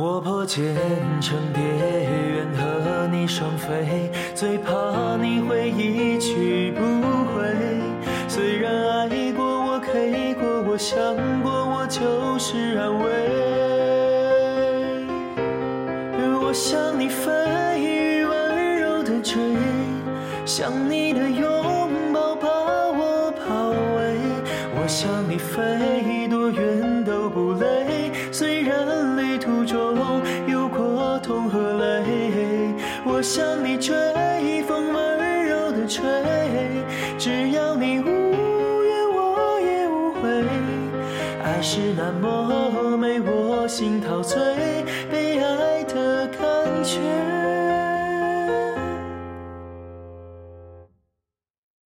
我破茧成蝶，愿和你双飞，最怕你会一去不回。虽然爱过，我给过，我想过，我就是安慰。我向你飞，温柔的追，想你的拥抱把我包围。我向你飞，多远，途中有过痛和泪。我向你追，风温柔的吹，只要你无怨，我也无悔。爱是那么美，我心陶醉，被爱的感觉。